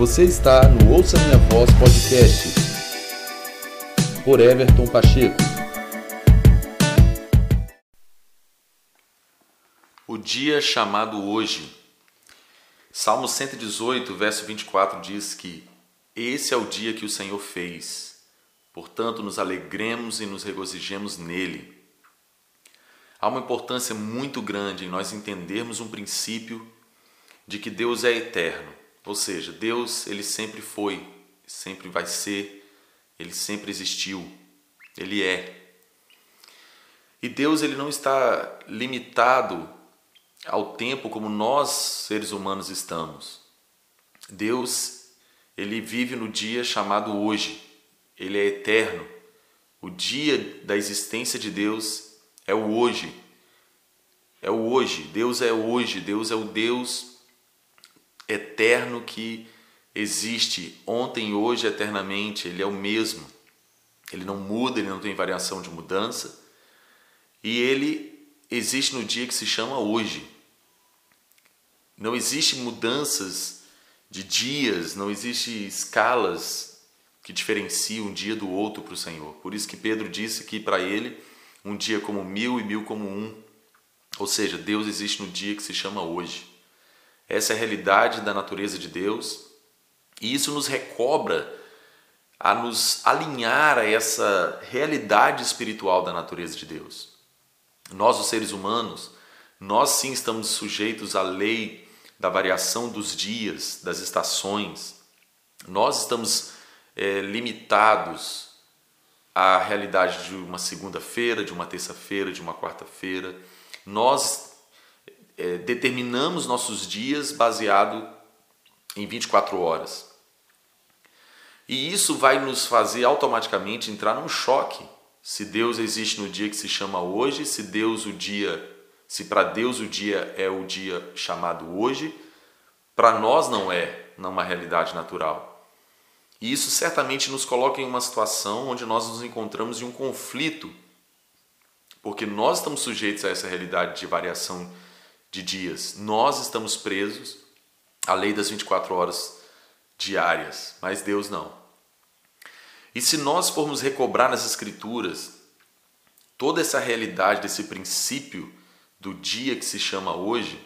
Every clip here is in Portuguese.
Você está no Ouça Minha Voz Podcast por Everton Pacheco. O dia chamado hoje. Salmo 118, verso 24 diz que esse é o dia que o Senhor fez. Portanto, nos alegremos e nos regozijemos nele. Há uma importância muito grande em nós entendermos um princípio de que Deus é eterno. Ou seja, Deus ele sempre foi, sempre vai ser, ele sempre existiu, ele é. E Deus ele não está limitado ao tempo como nós seres humanos estamos. Deus ele vive no dia chamado hoje. Ele é eterno. O dia da existência de Deus é o hoje. É o hoje. Deus é hoje. Deus é o Deus eterno que existe ontem, hoje, eternamente. Ele é o mesmo. Ele não muda, ele não tem variação de mudança. E ele existe no dia que se chama hoje. Não existe mudanças de dias, não existe escalas que diferenciam um dia do outro para o Senhor. Por isso que Pedro disse que para ele um dia como mil e mil como um. Ou seja, Deus existe no dia que se chama hoje. Essa é a realidade da natureza de Deus e isso nos recobra a nos alinhar a essa realidade espiritual da natureza de Deus. Nós, os seres humanos, nós sim estamos sujeitos à lei da variação dos dias, das estações. Nós estamos é, limitados à realidade de uma segunda-feira, de uma terça-feira, de uma quarta-feira. Nós é, determinamos nossos dias baseado em 24 horas. E isso vai nos fazer automaticamente entrar num choque. Se Deus existe no dia que se chama hoje, se Deus o dia, se para Deus o dia é o dia chamado hoje, para nós não é, não é realidade natural. E isso certamente nos coloca em uma situação onde nós nos encontramos em um conflito, porque nós estamos sujeitos a essa realidade de variação de dias. Nós estamos presos à lei das 24 horas diárias, mas Deus não. E se nós formos recobrar nas Escrituras toda essa realidade desse princípio do dia que se chama hoje,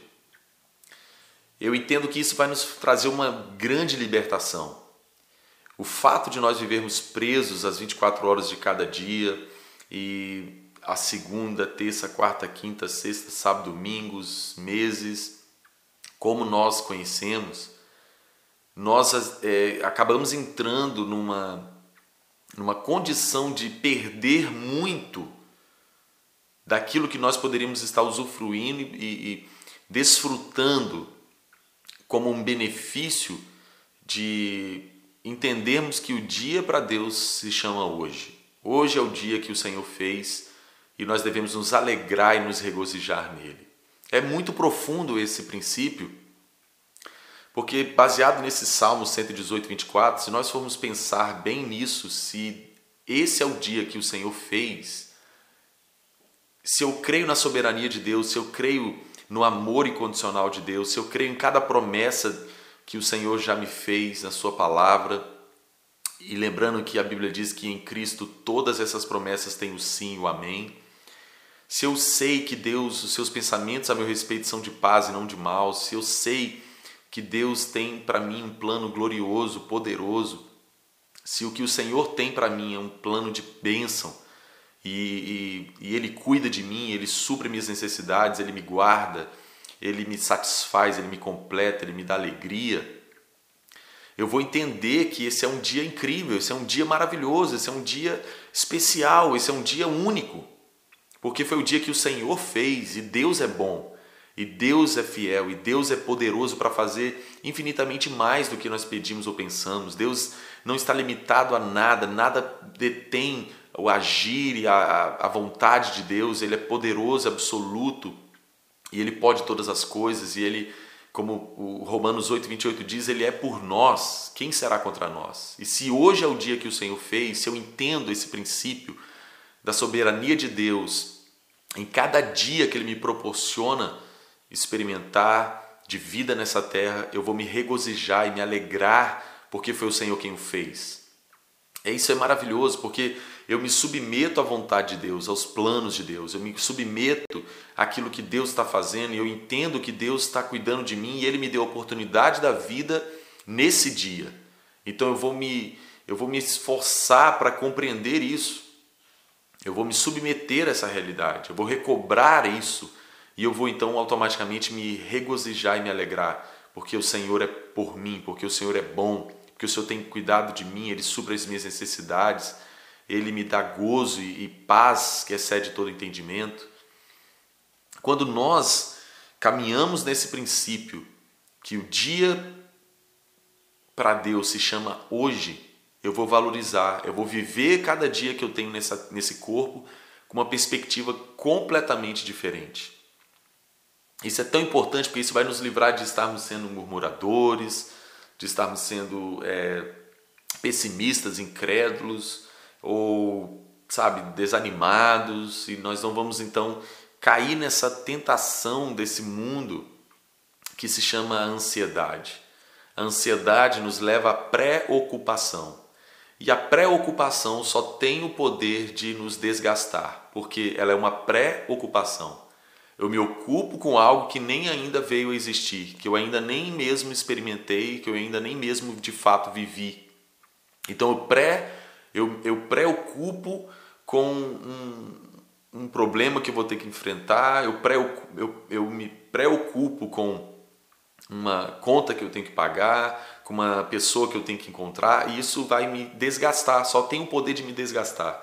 eu entendo que isso vai nos trazer uma grande libertação. O fato de nós vivermos presos às 24 horas de cada dia e a segunda, terça, quarta, quinta, sexta, sábado, domingos, meses, como nós conhecemos, nós é, acabamos entrando numa, numa condição de perder muito daquilo que nós poderíamos estar usufruindo e, e desfrutando como um benefício de entendermos que o dia para Deus se chama hoje. Hoje é o dia que o Senhor fez e nós devemos nos alegrar e nos regozijar nele. É muito profundo esse princípio, porque baseado nesse Salmo 118, 24, se nós formos pensar bem nisso, se esse é o dia que o Senhor fez, se eu creio na soberania de Deus, se eu creio no amor incondicional de Deus, se eu creio em cada promessa que o Senhor já me fez na Sua palavra, e lembrando que a Bíblia diz que em Cristo todas essas promessas têm o sim e o amém. Se eu sei que Deus, os seus pensamentos a meu respeito são de paz e não de mal, se eu sei que Deus tem para mim um plano glorioso, poderoso, se o que o Senhor tem para mim é um plano de bênção e, e, e Ele cuida de mim, Ele supre minhas necessidades, Ele me guarda, Ele me satisfaz, Ele me completa, Ele me dá alegria, eu vou entender que esse é um dia incrível, esse é um dia maravilhoso, esse é um dia especial, esse é um dia único porque foi o dia que o Senhor fez e Deus é bom, e Deus é fiel, e Deus é poderoso para fazer infinitamente mais do que nós pedimos ou pensamos. Deus não está limitado a nada, nada detém o agir e a, a vontade de Deus, Ele é poderoso, absoluto, e Ele pode todas as coisas, e Ele, como o Romanos 8, 28 diz, Ele é por nós, quem será contra nós? E se hoje é o dia que o Senhor fez, se eu entendo esse princípio da soberania de Deus, em cada dia que Ele me proporciona experimentar de vida nessa terra, eu vou me regozijar e me alegrar porque foi o Senhor quem o fez. É isso é maravilhoso, porque eu me submeto à vontade de Deus, aos planos de Deus, eu me submeto àquilo que Deus está fazendo e eu entendo que Deus está cuidando de mim e Ele me deu a oportunidade da vida nesse dia. Então eu vou me, eu vou me esforçar para compreender isso. Eu vou me submeter a essa realidade, eu vou recobrar isso e eu vou então automaticamente me regozijar e me alegrar, porque o Senhor é por mim, porque o Senhor é bom, porque o Senhor tem cuidado de mim, Ele supra as minhas necessidades, Ele me dá gozo e, paz que excede todo entendimento. Quando nós caminhamos nesse princípio, que o dia para Deus se chama hoje, eu vou valorizar, eu vou viver cada dia que eu tenho nessa, nesse corpo com uma perspectiva completamente diferente. Isso é tão importante porque isso vai nos livrar de estarmos sendo murmuradores, de estarmos sendo é, pessimistas, incrédulos ou, sabe, desanimados e nós não vamos então cair nessa tentação desse mundo que se chama ansiedade. A ansiedade nos leva à preocupação. E a preocupação só tem o poder de nos desgastar, porque ela é uma preocupação. Eu me ocupo com algo que nem ainda veio a existir, que eu ainda nem mesmo experimentei, que eu ainda nem mesmo de fato vivi. Então eu pré eu, eu preocupo com um, um problema que eu vou ter que enfrentar, eu, pré, eu, eu me preocupo com uma conta que eu tenho que pagar, com uma pessoa que eu tenho que encontrar, e isso vai me desgastar, só tem o poder de me desgastar.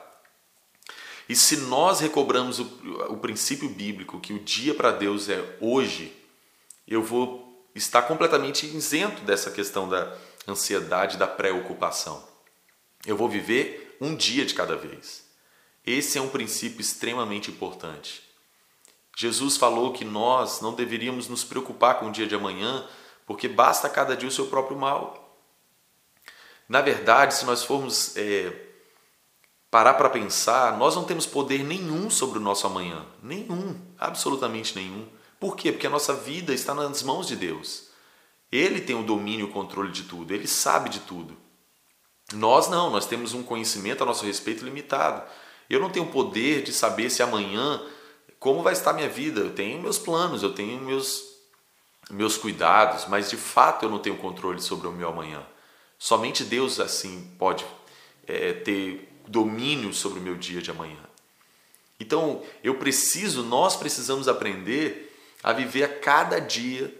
E se nós recobramos o, o princípio bíblico que o dia para Deus é hoje, eu vou estar completamente isento dessa questão da ansiedade, da preocupação. Eu vou viver um dia de cada vez. Esse é um princípio extremamente importante. Jesus falou que nós não deveríamos nos preocupar com o dia de amanhã, porque basta cada dia o seu próprio mal. Na verdade, se nós formos é, parar para pensar, nós não temos poder nenhum sobre o nosso amanhã. Nenhum, absolutamente nenhum. Por quê? Porque a nossa vida está nas mãos de Deus. Ele tem o domínio e o controle de tudo, ele sabe de tudo. Nós não, nós temos um conhecimento a nosso respeito limitado. Eu não tenho poder de saber se amanhã como vai estar minha vida. Eu tenho meus planos, eu tenho meus meus cuidados, mas de fato eu não tenho controle sobre o meu amanhã. Somente Deus assim pode é, ter domínio sobre o meu dia de amanhã. Então, eu preciso, nós precisamos aprender a viver a cada dia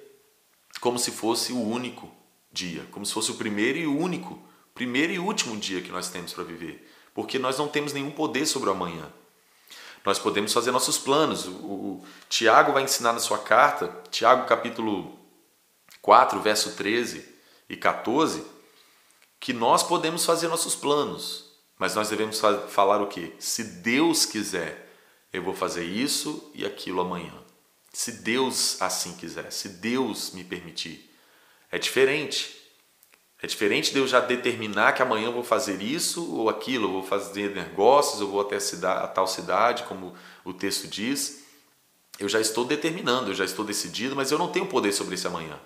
como se fosse o único dia, como se fosse o primeiro e único, primeiro e último dia que nós temos para viver, porque nós não temos nenhum poder sobre o amanhã. Nós podemos fazer nossos planos. O, o Tiago vai ensinar na sua carta, Tiago capítulo 4, verso 13 e 14, que nós podemos fazer nossos planos. Mas nós devemos falar o que? Se Deus quiser, eu vou fazer isso e aquilo amanhã. Se Deus assim quiser, se Deus me permitir. É diferente. É diferente de eu já determinar que amanhã eu vou fazer isso ou aquilo, eu vou fazer negócios, eu vou até a, cidade, a tal cidade, como o texto diz. Eu já estou determinando, eu já estou decidido, mas eu não tenho poder sobre esse amanhã.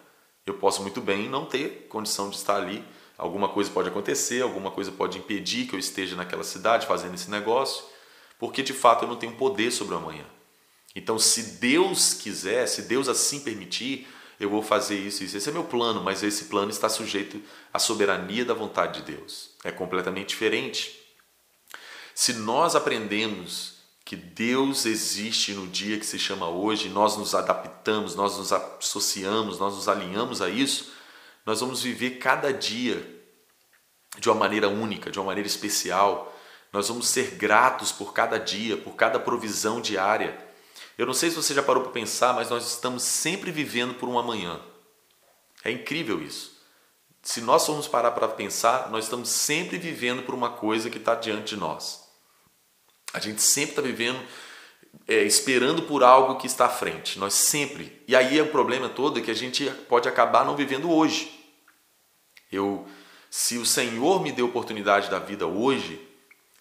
Eu posso muito bem não ter condição de estar ali Alguma coisa pode acontecer, alguma coisa pode impedir que eu esteja naquela cidade fazendo esse negócio, porque de fato eu não tenho poder sobre o amanhã. Então, se Deus quiser, se Deus assim permitir, eu vou fazer isso e isso. Esse é meu plano, mas esse plano está sujeito à soberania da vontade de Deus. É completamente diferente. Se nós aprendemos que Deus existe no dia que se chama hoje, nós nos adaptamos, nós nos associamos, nós nos alinhamos a isso, nós vamos viver cada dia de uma maneira única, de uma maneira especial. Nós vamos ser gratos por cada dia, por cada provisão diária. Eu não sei se você já parou para pensar, mas nós estamos sempre vivendo por um amanhã. É incrível isso. Se nós formos parar para pensar, nós estamos sempre vivendo por uma coisa que está diante de nós. A gente sempre está vivendo, é, esperando por algo que está à frente. Nós sempre. E aí é o problema todo é que a gente pode acabar não vivendo hoje. Eu, se o Senhor me deu oportunidade da vida hoje,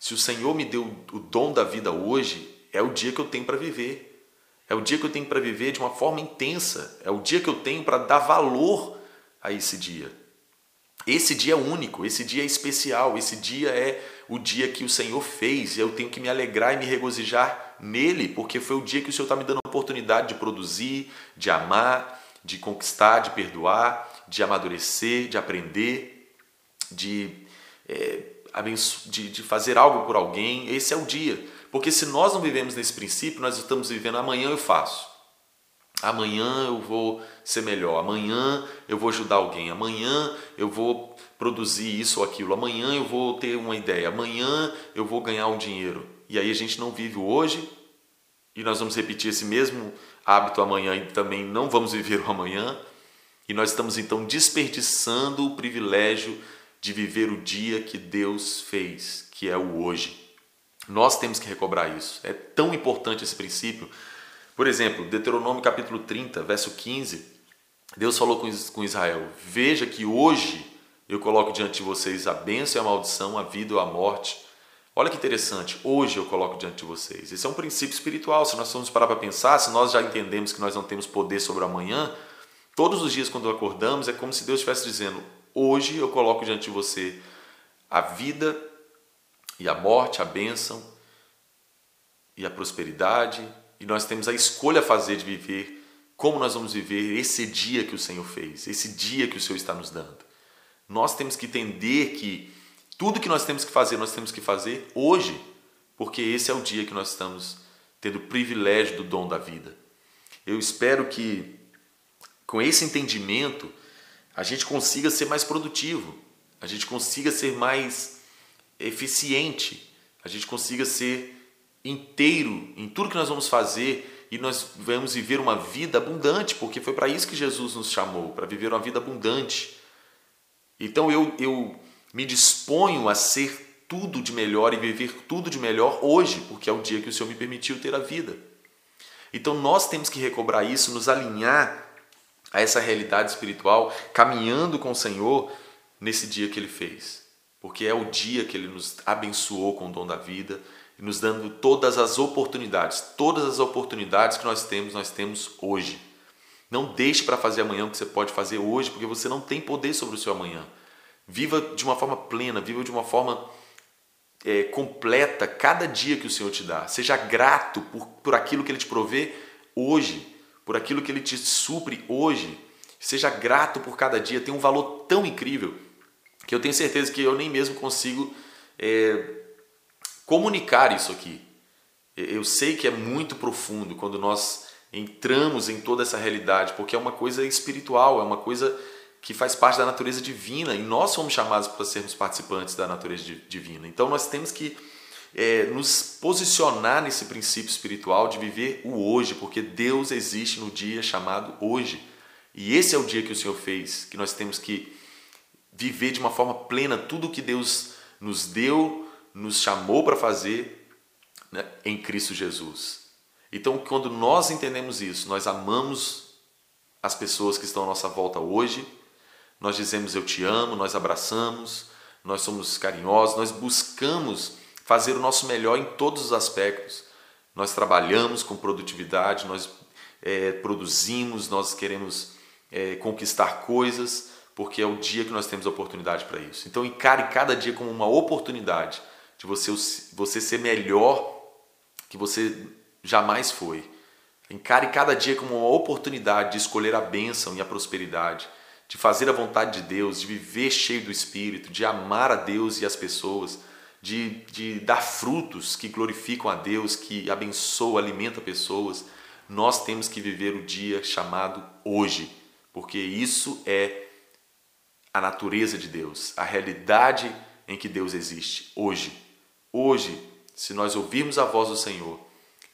se o Senhor me deu o dom da vida hoje, é o dia que eu tenho para viver. É o dia que eu tenho para viver de uma forma intensa. É o dia que eu tenho para dar valor a esse dia. Esse dia é único, esse dia é especial, esse dia é o dia que o Senhor fez e eu tenho que me alegrar e me regozijar nele, porque foi o dia que o Senhor está me dando a oportunidade de produzir, de amar, de conquistar, de perdoar, de amadurecer, de aprender, de, é, de, de fazer algo por alguém. Esse é o dia. Porque se nós não vivemos nesse princípio, nós estamos vivendo amanhã eu faço. Amanhã eu vou ser melhor, amanhã eu vou ajudar alguém, amanhã eu vou produzir isso ou aquilo, amanhã eu vou ter uma ideia, amanhã eu vou ganhar um dinheiro. E aí a gente não vive o hoje e nós vamos repetir esse mesmo hábito amanhã e também não vamos viver o amanhã. E nós estamos então desperdiçando o privilégio de viver o dia que Deus fez, que é o hoje. Nós temos que recobrar isso. É tão importante esse princípio por exemplo, Deuteronômio capítulo 30, verso 15, Deus falou com Israel: Veja que hoje eu coloco diante de vocês a bênção e a maldição, a vida ou a morte. Olha que interessante, hoje eu coloco diante de vocês. Esse é um princípio espiritual. Se nós formos parar para pensar, se nós já entendemos que nós não temos poder sobre amanhã, todos os dias quando acordamos é como se Deus estivesse dizendo: Hoje eu coloco diante de você a vida e a morte, a bênção e a prosperidade e nós temos a escolha a fazer de viver como nós vamos viver esse dia que o Senhor fez, esse dia que o Senhor está nos dando. Nós temos que entender que tudo que nós temos que fazer, nós temos que fazer hoje, porque esse é o dia que nós estamos tendo o privilégio do dom da vida. Eu espero que com esse entendimento a gente consiga ser mais produtivo, a gente consiga ser mais eficiente, a gente consiga ser inteiro em tudo que nós vamos fazer e nós vamos viver uma vida abundante, porque foi para isso que Jesus nos chamou, para viver uma vida abundante. Então eu, eu me disponho a ser tudo de melhor e viver tudo de melhor hoje, porque é o dia que o Senhor me permitiu ter a vida. Então nós temos que recobrar isso, nos alinhar a essa realidade espiritual, caminhando com o Senhor nesse dia que Ele fez, porque é o dia que Ele nos abençoou com o dom da vida, e nos dando todas as oportunidades. Todas as oportunidades que nós temos, nós temos hoje. Não deixe para fazer amanhã o que você pode fazer hoje, porque você não tem poder sobre o seu amanhã. Viva de uma forma plena, viva de uma forma é, completa cada dia que o Senhor te dá. Seja grato por, por aquilo que Ele te provê hoje, por aquilo que Ele te supre hoje. Seja grato por cada dia. Tem um valor tão incrível que eu tenho certeza que eu nem mesmo consigo é, comunicar isso aqui. Eu sei que é muito profundo quando nós entramos em toda essa realidade, porque é uma coisa espiritual, é uma coisa que faz parte da natureza divina e nós somos chamados para sermos participantes da natureza divina. Então nós temos que é, nos posicionar nesse princípio espiritual de viver o hoje, porque Deus existe no dia chamado hoje. E esse é o dia que o Senhor fez, que nós temos que viver de uma forma plena tudo o que Deus nos deu nos chamou para fazer né, em Cristo Jesus. Então, quando nós entendemos isso, nós amamos as pessoas que estão à nossa volta hoje, nós dizemos eu te amo, nós abraçamos, nós somos carinhosos, nós buscamos fazer o nosso melhor em todos os aspectos. Nós trabalhamos com produtividade, nós é, produzimos, nós queremos é, conquistar coisas, porque é o dia que nós temos a oportunidade para isso. Então encare cada dia como uma oportunidade de você, você ser melhor que você jamais foi. Encare cada dia como uma oportunidade de escolher a bênção e a prosperidade, de fazer a vontade de Deus, de viver cheio do Espírito, de amar a Deus e as pessoas, de, de dar frutos que glorificam a Deus, que abençoam, alimentam pessoas. Nós temos que viver o dia chamado hoje, porque isso é a natureza de Deus, a realidade em que Deus existe hoje. Hoje, se nós ouvirmos a voz do Senhor,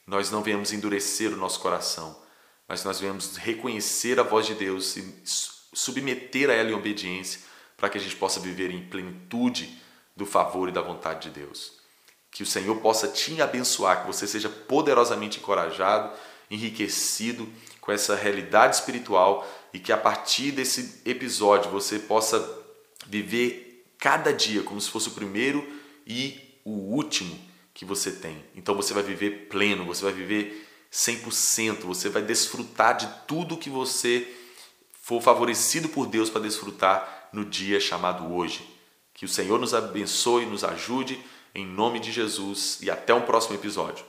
nós não venhamos endurecer o nosso coração, mas nós venhamos reconhecer a voz de Deus e submeter a ela em obediência, para que a gente possa viver em plenitude do favor e da vontade de Deus. Que o Senhor possa te abençoar, que você seja poderosamente encorajado, enriquecido com essa realidade espiritual e que a partir desse episódio você possa viver cada dia como se fosse o primeiro e o último que você tem. Então você vai viver pleno, você vai viver 100%. Você vai desfrutar de tudo que você for favorecido por Deus para desfrutar no dia chamado hoje. Que o Senhor nos abençoe, nos ajude, em nome de Jesus e até um próximo episódio.